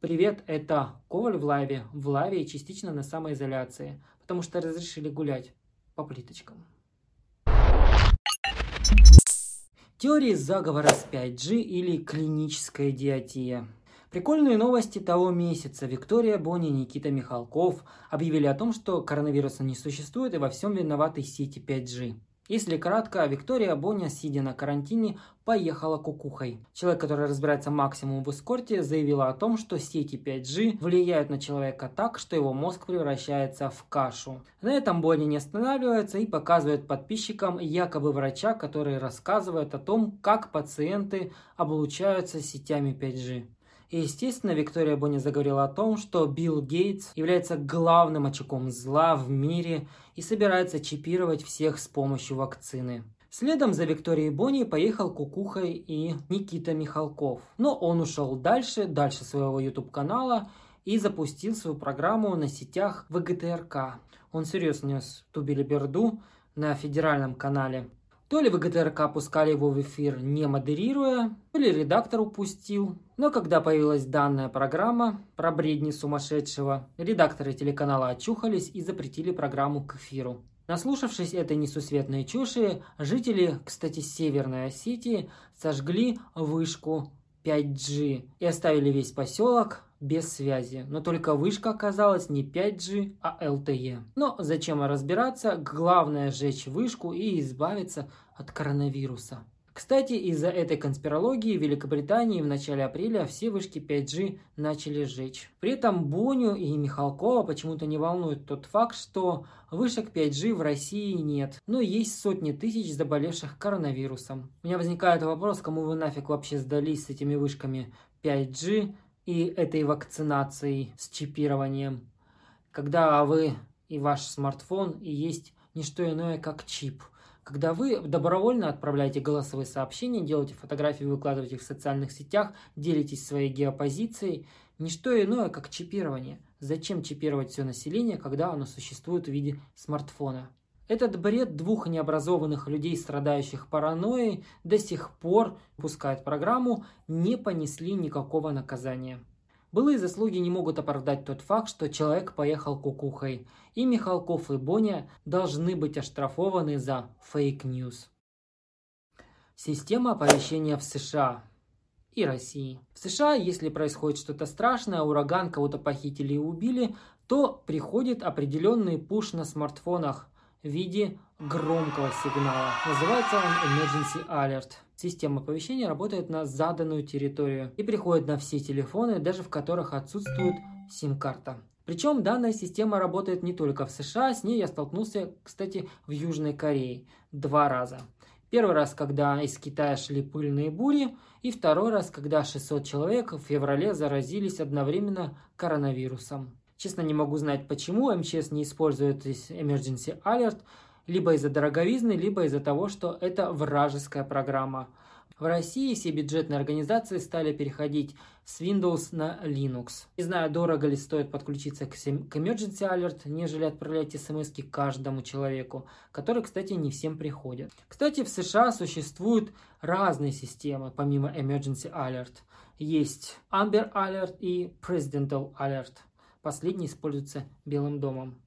Привет, это Коваль в лайве, в лайве и частично на самоизоляции, потому что разрешили гулять по плиточкам. Теории заговора с 5G или клиническая идиотия. Прикольные новости того месяца. Виктория Бонни и Никита Михалков объявили о том, что коронавируса не существует и во всем виноваты сети 5G. Если кратко, Виктория Боня, сидя на карантине, поехала кукухой. Человек, который разбирается максимум в эскорте, заявила о том, что сети 5G влияют на человека так, что его мозг превращается в кашу. На этом Боня не останавливается и показывает подписчикам якобы врача, который рассказывает о том, как пациенты облучаются сетями 5G. И, естественно, Виктория Бонни заговорила о том, что Билл Гейтс является главным очагом зла в мире и собирается чипировать всех с помощью вакцины. Следом за Викторией Бонни поехал Кукухой и Никита Михалков. Но он ушел дальше, дальше своего YouTube-канала и запустил свою программу на сетях ВГТРК. Он серьезно нес ту билиберду на федеральном канале. То ли ВГТРК пускали его в эфир не модерируя, то ли редактор упустил. Но когда появилась данная программа про бредни сумасшедшего, редакторы телеканала очухались и запретили программу к эфиру. Наслушавшись этой несусветной чуши, жители, кстати, Северной Осетии сожгли вышку 5G и оставили весь поселок без связи. Но только вышка оказалась не 5G, а LTE. Но зачем разбираться? Главное сжечь вышку и избавиться от коронавируса. Кстати, из-за этой конспирологии в Великобритании в начале апреля все вышки 5G начали сжечь. При этом Боню и Михалкова почему-то не волнует тот факт, что вышек 5G в России нет, но есть сотни тысяч заболевших коронавирусом. У меня возникает вопрос, кому вы нафиг вообще сдались с этими вышками 5G и этой вакцинацией с чипированием, когда вы и ваш смартфон и есть не что иное, как чип – когда вы добровольно отправляете голосовые сообщения, делаете фотографии, выкладываете их в социальных сетях, делитесь своей геопозицией, не что иное, как чипирование. Зачем чипировать все население, когда оно существует в виде смартфона? Этот бред двух необразованных людей, страдающих паранойей, до сих пор, пускает программу, не понесли никакого наказания. Былые заслуги не могут оправдать тот факт, что человек поехал кукухой, и Михалков и Боня должны быть оштрафованы за fake news. Система оповещения в США и России. В США, если происходит что-то страшное, ураган, кого-то похитили и убили, то приходит определенный push на смартфонах в виде громкого сигнала. Называется он Emergency Alert. Система оповещения работает на заданную территорию и приходит на все телефоны, даже в которых отсутствует сим-карта. Причем данная система работает не только в США, с ней я столкнулся, кстати, в Южной Корее два раза. Первый раз, когда из Китая шли пыльные бури, и второй раз, когда 600 человек в феврале заразились одновременно коронавирусом. Честно не могу знать, почему МЧС не использует Emergency Alert, либо из-за дороговизны, либо из-за того, что это вражеская программа. В России все бюджетные организации стали переходить с Windows на Linux. Не знаю, дорого ли стоит подключиться к Emergency Alert, нежели отправлять смс каждому человеку, которые, кстати, не всем приходят. Кстати, в США существуют разные системы, помимо Emergency Alert. Есть Amber Alert и Presidential Alert. Последний используется Белым домом.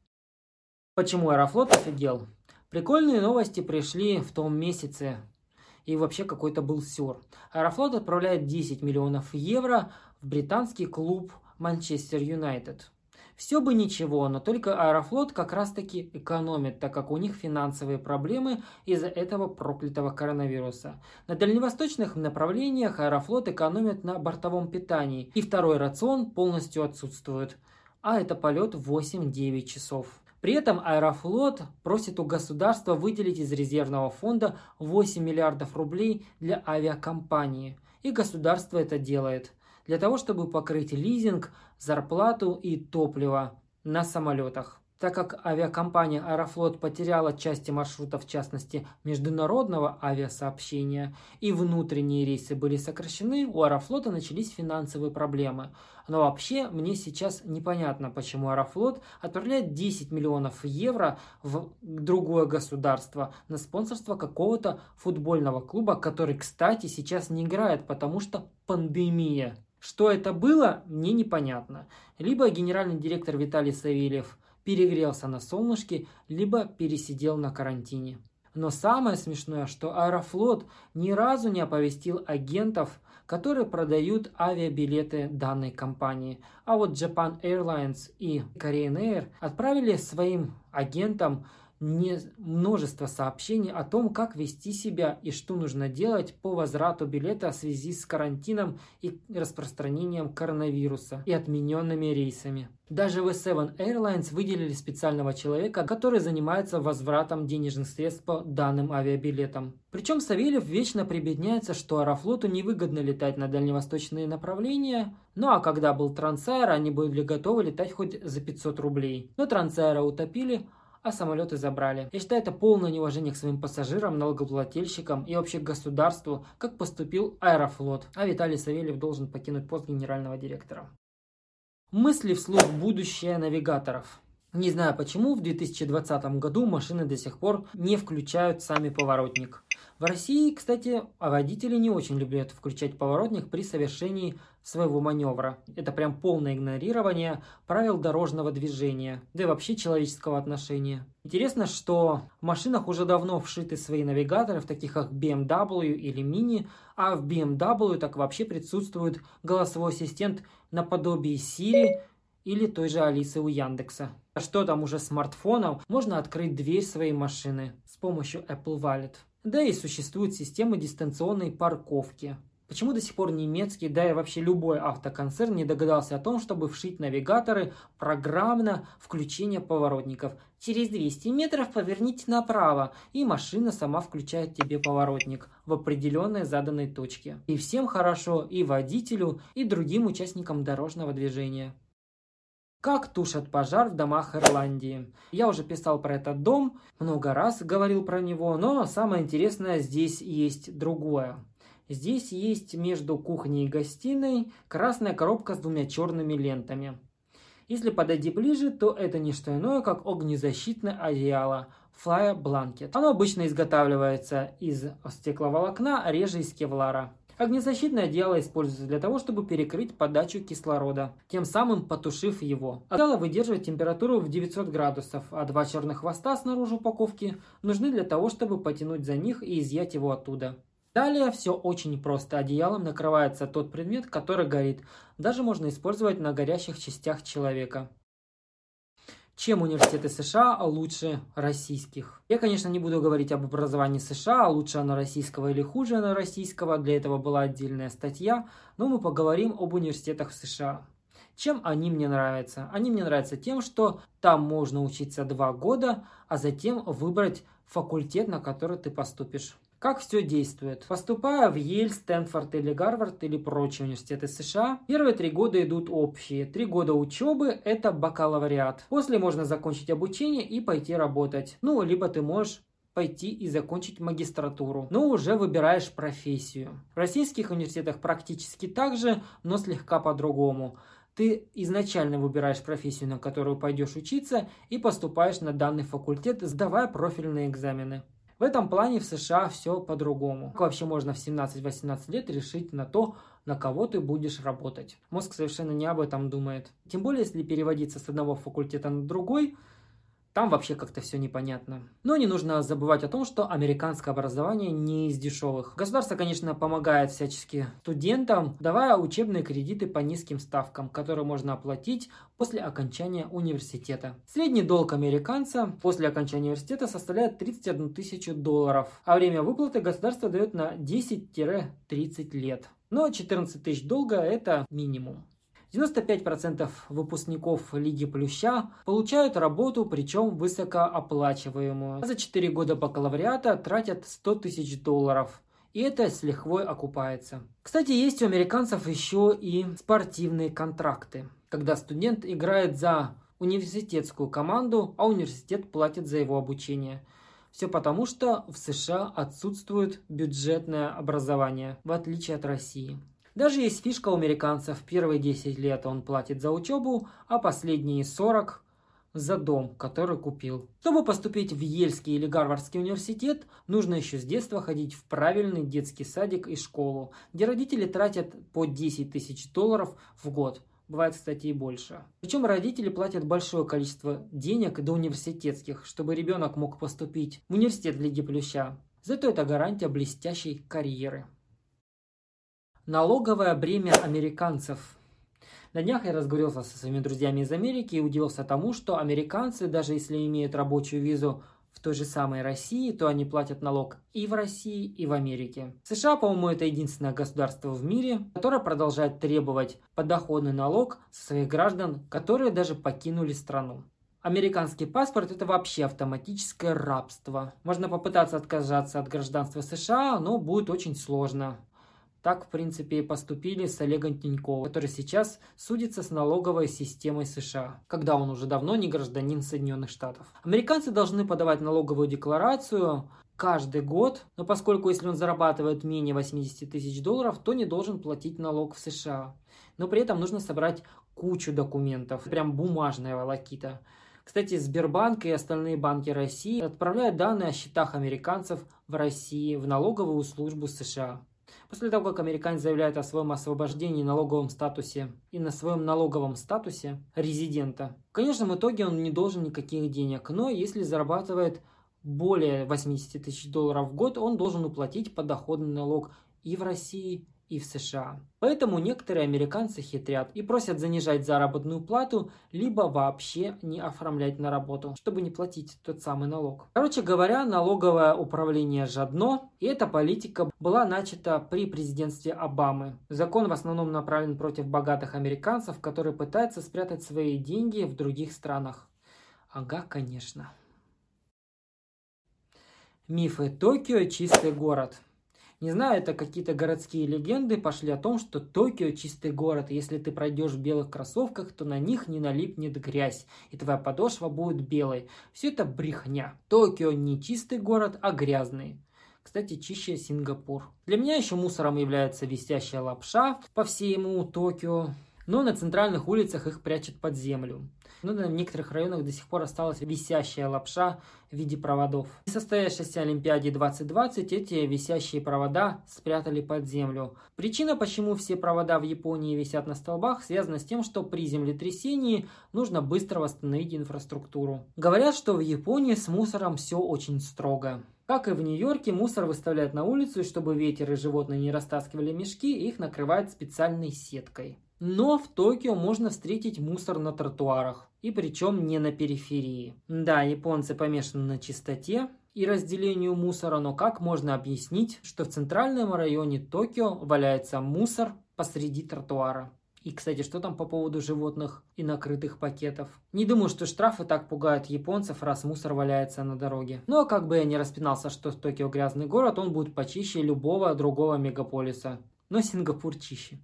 Почему Аэрофлот офигел? Прикольные новости пришли в том месяце, и вообще какой-то был сюр. Аэрофлот отправляет 10 миллионов евро в британский клуб Манчестер Юнайтед. Все бы ничего, но только Аэрофлот как раз таки экономит, так как у них финансовые проблемы из-за этого проклятого коронавируса. На дальневосточных направлениях Аэрофлот экономит на бортовом питании, и второй рацион полностью отсутствует. А это полет 8-9 часов. При этом Аэрофлот просит у государства выделить из резервного фонда 8 миллиардов рублей для авиакомпании. И государство это делает. Для того, чтобы покрыть лизинг, зарплату и топливо на самолетах. Так как авиакомпания Аэрофлот потеряла части маршрутов, в частности международного авиасообщения, и внутренние рейсы были сокращены, у Аэрофлота начались финансовые проблемы. Но вообще мне сейчас непонятно, почему Аэрофлот отправляет 10 миллионов евро в другое государство на спонсорство какого-то футбольного клуба, который, кстати, сейчас не играет, потому что пандемия. Что это было, мне непонятно. Либо генеральный директор Виталий Савельев перегрелся на солнышке, либо пересидел на карантине. Но самое смешное, что Аэрофлот ни разу не оповестил агентов, которые продают авиабилеты данной компании. А вот Japan Airlines и Korean Air отправили своим агентам не множество сообщений о том, как вести себя и что нужно делать по возврату билета в связи с карантином и распространением коронавируса и отмененными рейсами. Даже в S7 Airlines выделили специального человека, который занимается возвратом денежных средств по данным авиабилетам. Причем Савельев вечно прибедняется, что Аэрофлоту невыгодно летать на дальневосточные направления, ну а когда был Трансайр, они были готовы летать хоть за 500 рублей. Но Трансайра утопили, а самолеты забрали. Я считаю это полное неуважение к своим пассажирам, налогоплательщикам и вообще государству, как поступил Аэрофлот. А Виталий Савельев должен покинуть пост генерального директора. Мысли вслух будущее навигаторов. Не знаю почему, в 2020 году машины до сих пор не включают сами поворотник. В России, кстати, водители не очень любят включать поворотник при совершении своего маневра. Это прям полное игнорирование правил дорожного движения, да и вообще человеческого отношения. Интересно, что в машинах уже давно вшиты свои навигаторы, в таких как BMW или Mini, а в BMW так вообще присутствует голосовой ассистент наподобие Siri, или той же Алисы у Яндекса. А что там уже смартфонов, можно открыть дверь своей машины с помощью Apple Wallet. Да и существует система дистанционной парковки. Почему до сих пор немецкий, да и вообще любой автоконцерн не догадался о том, чтобы вшить навигаторы программно включение поворотников? Через 200 метров поверните направо, и машина сама включает тебе поворотник в определенной заданной точке. И всем хорошо, и водителю, и другим участникам дорожного движения. Как тушат пожар в домах Ирландии. Я уже писал про этот дом, много раз говорил про него, но самое интересное здесь есть другое. Здесь есть между кухней и гостиной красная коробка с двумя черными лентами. Если подойти ближе, то это не что иное, как огнезащитное одеяло Fire Blanket. Оно обычно изготавливается из стекловолокна, реже из кевлара. Огнезащитное одеяло используется для того, чтобы перекрыть подачу кислорода, тем самым потушив его. Одеяло выдерживает температуру в 900 градусов, а два черных хвоста снаружи упаковки нужны для того, чтобы потянуть за них и изъять его оттуда. Далее все очень просто. Одеялом накрывается тот предмет, который горит. Даже можно использовать на горящих частях человека чем университеты США лучше российских. Я, конечно, не буду говорить об образовании США, лучше оно российского или хуже оно российского, для этого была отдельная статья, но мы поговорим об университетах США. Чем они мне нравятся? Они мне нравятся тем, что там можно учиться два года, а затем выбрать факультет, на который ты поступишь. Как все действует? Поступая в Ель, Стэнфорд или Гарвард или прочие университеты США, первые три года идут общие. Три года учебы – это бакалавриат. После можно закончить обучение и пойти работать. Ну, либо ты можешь пойти и закончить магистратуру, но уже выбираешь профессию. В российских университетах практически так же, но слегка по-другому. Ты изначально выбираешь профессию, на которую пойдешь учиться, и поступаешь на данный факультет, сдавая профильные экзамены. В этом плане в США все по-другому. Как вообще можно в 17-18 лет решить на то, на кого ты будешь работать? Мозг совершенно не об этом думает. Тем более, если переводиться с одного факультета на другой – там вообще как-то все непонятно. Но не нужно забывать о том, что американское образование не из дешевых. Государство, конечно, помогает всячески студентам, давая учебные кредиты по низким ставкам, которые можно оплатить после окончания университета. Средний долг американца после окончания университета составляет 31 тысячу долларов, а время выплаты государство дает на 10-30 лет. Но 14 тысяч долга – это минимум. 95% выпускников Лиги Плюща получают работу, причем высокооплачиваемую. За 4 года бакалавриата тратят 100 тысяч долларов. И это с лихвой окупается. Кстати, есть у американцев еще и спортивные контракты, когда студент играет за университетскую команду, а университет платит за его обучение. Все потому, что в США отсутствует бюджетное образование, в отличие от России. Даже есть фишка у американцев. Первые 10 лет он платит за учебу, а последние 40 за дом, который купил. Чтобы поступить в Ельский или Гарвардский университет, нужно еще с детства ходить в правильный детский садик и школу, где родители тратят по 10 тысяч долларов в год. Бывает, кстати, и больше. Причем родители платят большое количество денег до университетских, чтобы ребенок мог поступить в университет Лиги Плюща. Зато это гарантия блестящей карьеры. Налоговое бремя американцев – на днях я разговорился со своими друзьями из Америки и удивился тому, что американцы, даже если имеют рабочую визу в той же самой России, то они платят налог и в России, и в Америке. США, по-моему, это единственное государство в мире, которое продолжает требовать подоходный налог со своих граждан, которые даже покинули страну. Американский паспорт – это вообще автоматическое рабство. Можно попытаться отказаться от гражданства США, но будет очень сложно. Так, в принципе, и поступили с Олегом Тиньковым, который сейчас судится с налоговой системой США, когда он уже давно не гражданин Соединенных Штатов. Американцы должны подавать налоговую декларацию каждый год, но поскольку если он зарабатывает менее 80 тысяч долларов, то не должен платить налог в США. Но при этом нужно собрать кучу документов, прям бумажная волокита. Кстати, Сбербанк и остальные банки России отправляют данные о счетах американцев в России в налоговую службу США. После того, как американец заявляет о своем освобождении налоговом статусе и на своем налоговом статусе резидента, в конечном итоге он не должен никаких денег, но если зарабатывает более 80 тысяч долларов в год, он должен уплатить подоходный налог и в России, и в США. Поэтому некоторые американцы хитрят и просят занижать заработную плату, либо вообще не оформлять на работу, чтобы не платить тот самый налог. Короче говоря, налоговое управление жадно, и эта политика была начата при президентстве Обамы. Закон в основном направлен против богатых американцев, которые пытаются спрятать свои деньги в других странах. Ага, конечно. Мифы Токио – чистый город. Не знаю, это какие-то городские легенды пошли о том, что Токио чистый город, и если ты пройдешь в белых кроссовках, то на них не налипнет грязь, и твоя подошва будет белой. Все это брехня. Токио не чистый город, а грязный. Кстати, чище Сингапур. Для меня еще мусором является висящая лапша по всему Токио, но на центральных улицах их прячут под землю. Но ну, в некоторых районах до сих пор осталась висящая лапша в виде проводов. В состоявшейся Олимпиаде 2020 эти висящие провода спрятали под землю. Причина, почему все провода в Японии висят на столбах, связана с тем, что при землетрясении нужно быстро восстановить инфраструктуру. Говорят, что в Японии с мусором все очень строго. Как и в Нью-Йорке, мусор выставляют на улицу, и чтобы ветер и животные не растаскивали мешки, их накрывают специальной сеткой. Но в Токио можно встретить мусор на тротуарах, и причем не на периферии. Да, японцы помешаны на чистоте и разделению мусора, но как можно объяснить, что в центральном районе Токио валяется мусор посреди тротуара? И, кстати, что там по поводу животных и накрытых пакетов? Не думаю, что штрафы так пугают японцев, раз мусор валяется на дороге. Но ну, а как бы я не распинался, что Токио грязный город, он будет почище любого другого мегаполиса. Но Сингапур чище.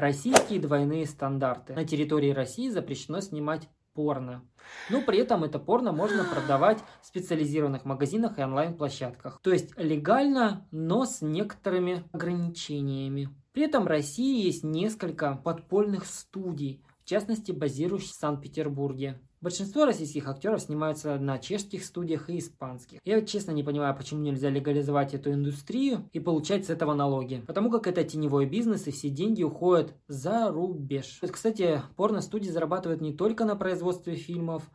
Российские двойные стандарты. На территории России запрещено снимать порно. Но при этом это порно можно продавать в специализированных магазинах и онлайн-площадках. То есть легально, но с некоторыми ограничениями. При этом в России есть несколько подпольных студий, в частности базирующихся в Санкт-Петербурге. Большинство российских актеров снимаются на чешских студиях и испанских. Я честно не понимаю, почему нельзя легализовать эту индустрию и получать с этого налоги. Потому как это теневой бизнес и все деньги уходят за рубеж. Кстати, порно-студии зарабатывают не только на производстве фильмов,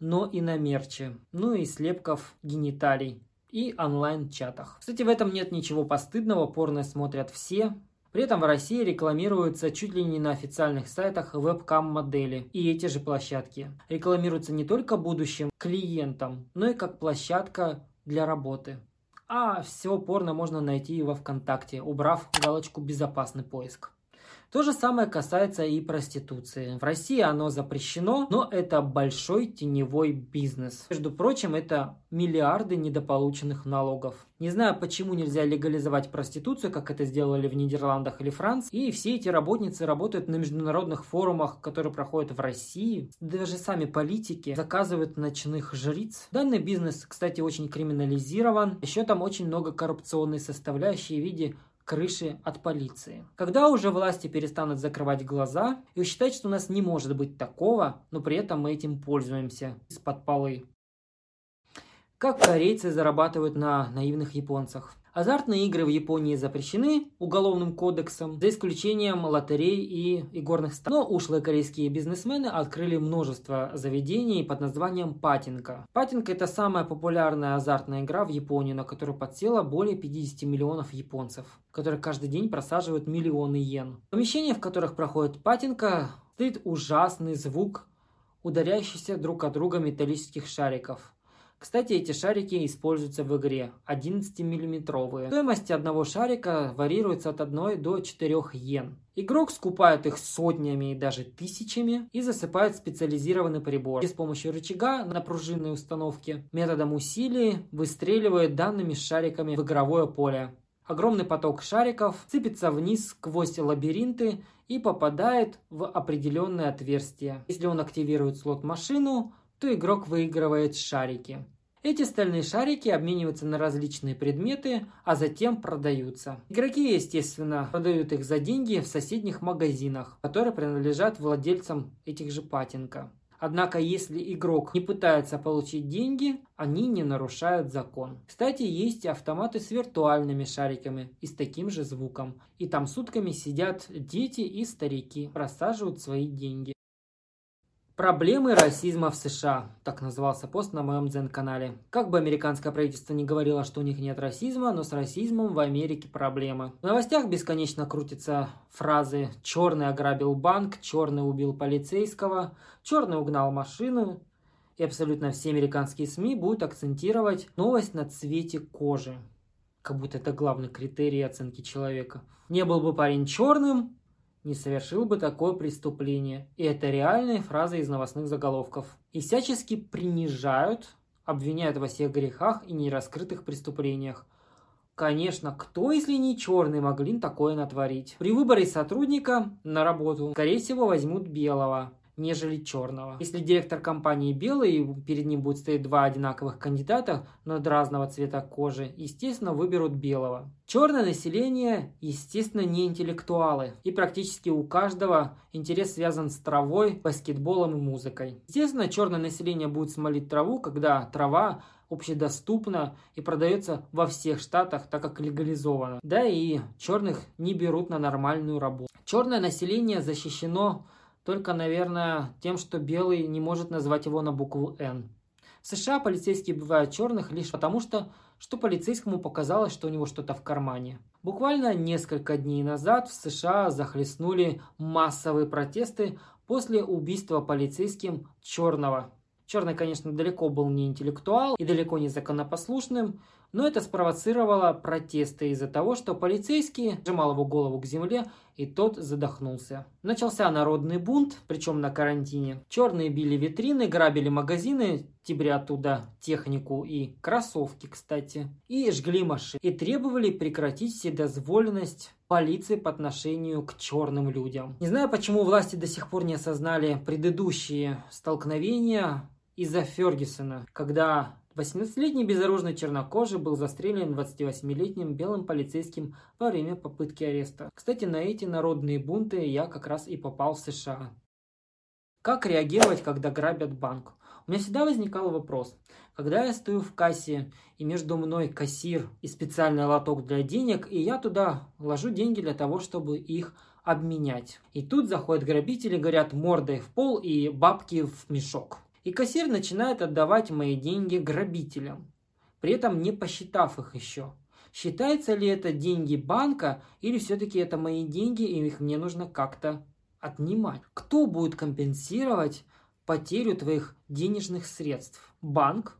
но и на мерче. Ну и слепков гениталий и онлайн-чатах. Кстати, в этом нет ничего постыдного, порно смотрят все, при этом в России рекламируются чуть ли не на официальных сайтах вебкам-модели. И эти же площадки рекламируются не только будущим клиентам, но и как площадка для работы. А все порно можно найти и во ВКонтакте, убрав галочку «Безопасный поиск». То же самое касается и проституции. В России оно запрещено, но это большой теневой бизнес. Между прочим, это миллиарды недополученных налогов. Не знаю, почему нельзя легализовать проституцию, как это сделали в Нидерландах или Франции. И все эти работницы работают на международных форумах, которые проходят в России. Даже сами политики заказывают ночных жриц. Данный бизнес, кстати, очень криминализирован. Еще там очень много коррупционной составляющей в виде крыши от полиции. Когда уже власти перестанут закрывать глаза и считать, что у нас не может быть такого, но при этом мы этим пользуемся из-под полы. Как корейцы зарабатывают на наивных японцах? Азартные игры в Японии запрещены уголовным кодексом, за исключением лотерей и игорных станов. Но ушлые корейские бизнесмены открыли множество заведений под названием Патинка. Патинка – это самая популярная азартная игра в Японии, на которую подсело более 50 миллионов японцев, которые каждый день просаживают миллионы йен. В помещениях, в которых проходит Патинка, стоит ужасный звук ударяющихся друг от друга металлических шариков – кстати, эти шарики используются в игре 11-миллиметровые. Стоимость одного шарика варьируется от 1 до 4 йен. Игрок скупает их сотнями и даже тысячами и засыпает специализированный прибор. И с помощью рычага на пружинной установке методом усилий выстреливает данными шариками в игровое поле. Огромный поток шариков сыпется вниз сквозь лабиринты и попадает в определенное отверстие. Если он активирует слот-машину, то игрок выигрывает шарики. Эти стальные шарики обмениваются на различные предметы, а затем продаются. Игроки, естественно, продают их за деньги в соседних магазинах, которые принадлежат владельцам этих же патинка. Однако, если игрок не пытается получить деньги, они не нарушают закон. Кстати, есть автоматы с виртуальными шариками и с таким же звуком. И там сутками сидят дети и старики, просаживают свои деньги. Проблемы расизма в США. Так назывался пост на моем дзен-канале. Как бы американское правительство не говорило, что у них нет расизма, но с расизмом в Америке проблемы. В новостях бесконечно крутятся фразы «черный ограбил банк», «черный убил полицейского», «черный угнал машину». И абсолютно все американские СМИ будут акцентировать новость на цвете кожи. Как будто это главный критерий оценки человека. Не был бы парень черным, не совершил бы такое преступление. И это реальные фразы из новостных заголовков. И всячески принижают, обвиняют во всех грехах и нераскрытых преступлениях. Конечно, кто, если не черный, могли такое натворить? При выборе сотрудника на работу, скорее всего, возьмут белого нежели черного. Если директор компании белый, и перед ним будет стоять два одинаковых кандидата, но разного цвета кожи, естественно, выберут белого. Черное население, естественно, не интеллектуалы, и практически у каждого интерес связан с травой, баскетболом и музыкой. Естественно, черное население будет смолить траву, когда трава общедоступна и продается во всех штатах, так как легализовано. Да и черных не берут на нормальную работу. Черное население защищено только, наверное, тем, что белый не может назвать его на букву «Н». В США полицейские бывают черных лишь потому, что, что полицейскому показалось, что у него что-то в кармане. Буквально несколько дней назад в США захлестнули массовые протесты после убийства полицейским черного. Черный, конечно, далеко был не интеллектуал и далеко не законопослушным, но это спровоцировало протесты из-за того, что полицейский сжимал его голову к земле, и тот задохнулся. Начался народный бунт, причем на карантине. Черные били витрины, грабили магазины, тибри оттуда технику и кроссовки, кстати, и жгли машины. И требовали прекратить вседозволенность полиции по отношению к черным людям. Не знаю, почему власти до сих пор не осознали предыдущие столкновения из-за Фергюсона, когда 18-летний безоружный чернокожий был застрелен 28-летним белым полицейским во время попытки ареста. Кстати, на эти народные бунты я как раз и попал в США. Как реагировать, когда грабят банк? У меня всегда возникал вопрос. Когда я стою в кассе, и между мной кассир и специальный лоток для денег, и я туда ложу деньги для того, чтобы их обменять. И тут заходят грабители, говорят мордой в пол и бабки в мешок. И кассир начинает отдавать мои деньги грабителям, при этом не посчитав их еще. Считается ли это деньги банка или все-таки это мои деньги и их мне нужно как-то отнимать? Кто будет компенсировать потерю твоих денежных средств? Банк?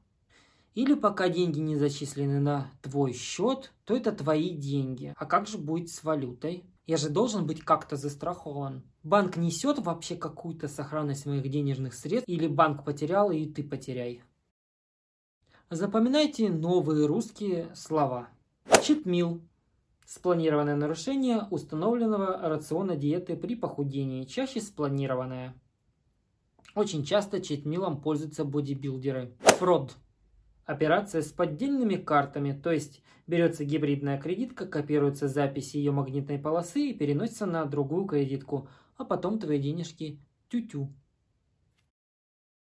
Или пока деньги не зачислены на твой счет, то это твои деньги. А как же будет с валютой? Я же должен быть как-то застрахован. Банк несет вообще какую-то сохранность моих денежных средств или банк потерял и ты потеряй. Запоминайте новые русские слова. Читмил. Спланированное нарушение установленного рациона диеты при похудении, чаще спланированное. Очень часто читмилом пользуются бодибилдеры. Фрод Операция с поддельными картами, то есть берется гибридная кредитка, копируются записи ее магнитной полосы и переносится на другую кредитку, а потом твои денежки тю-тю.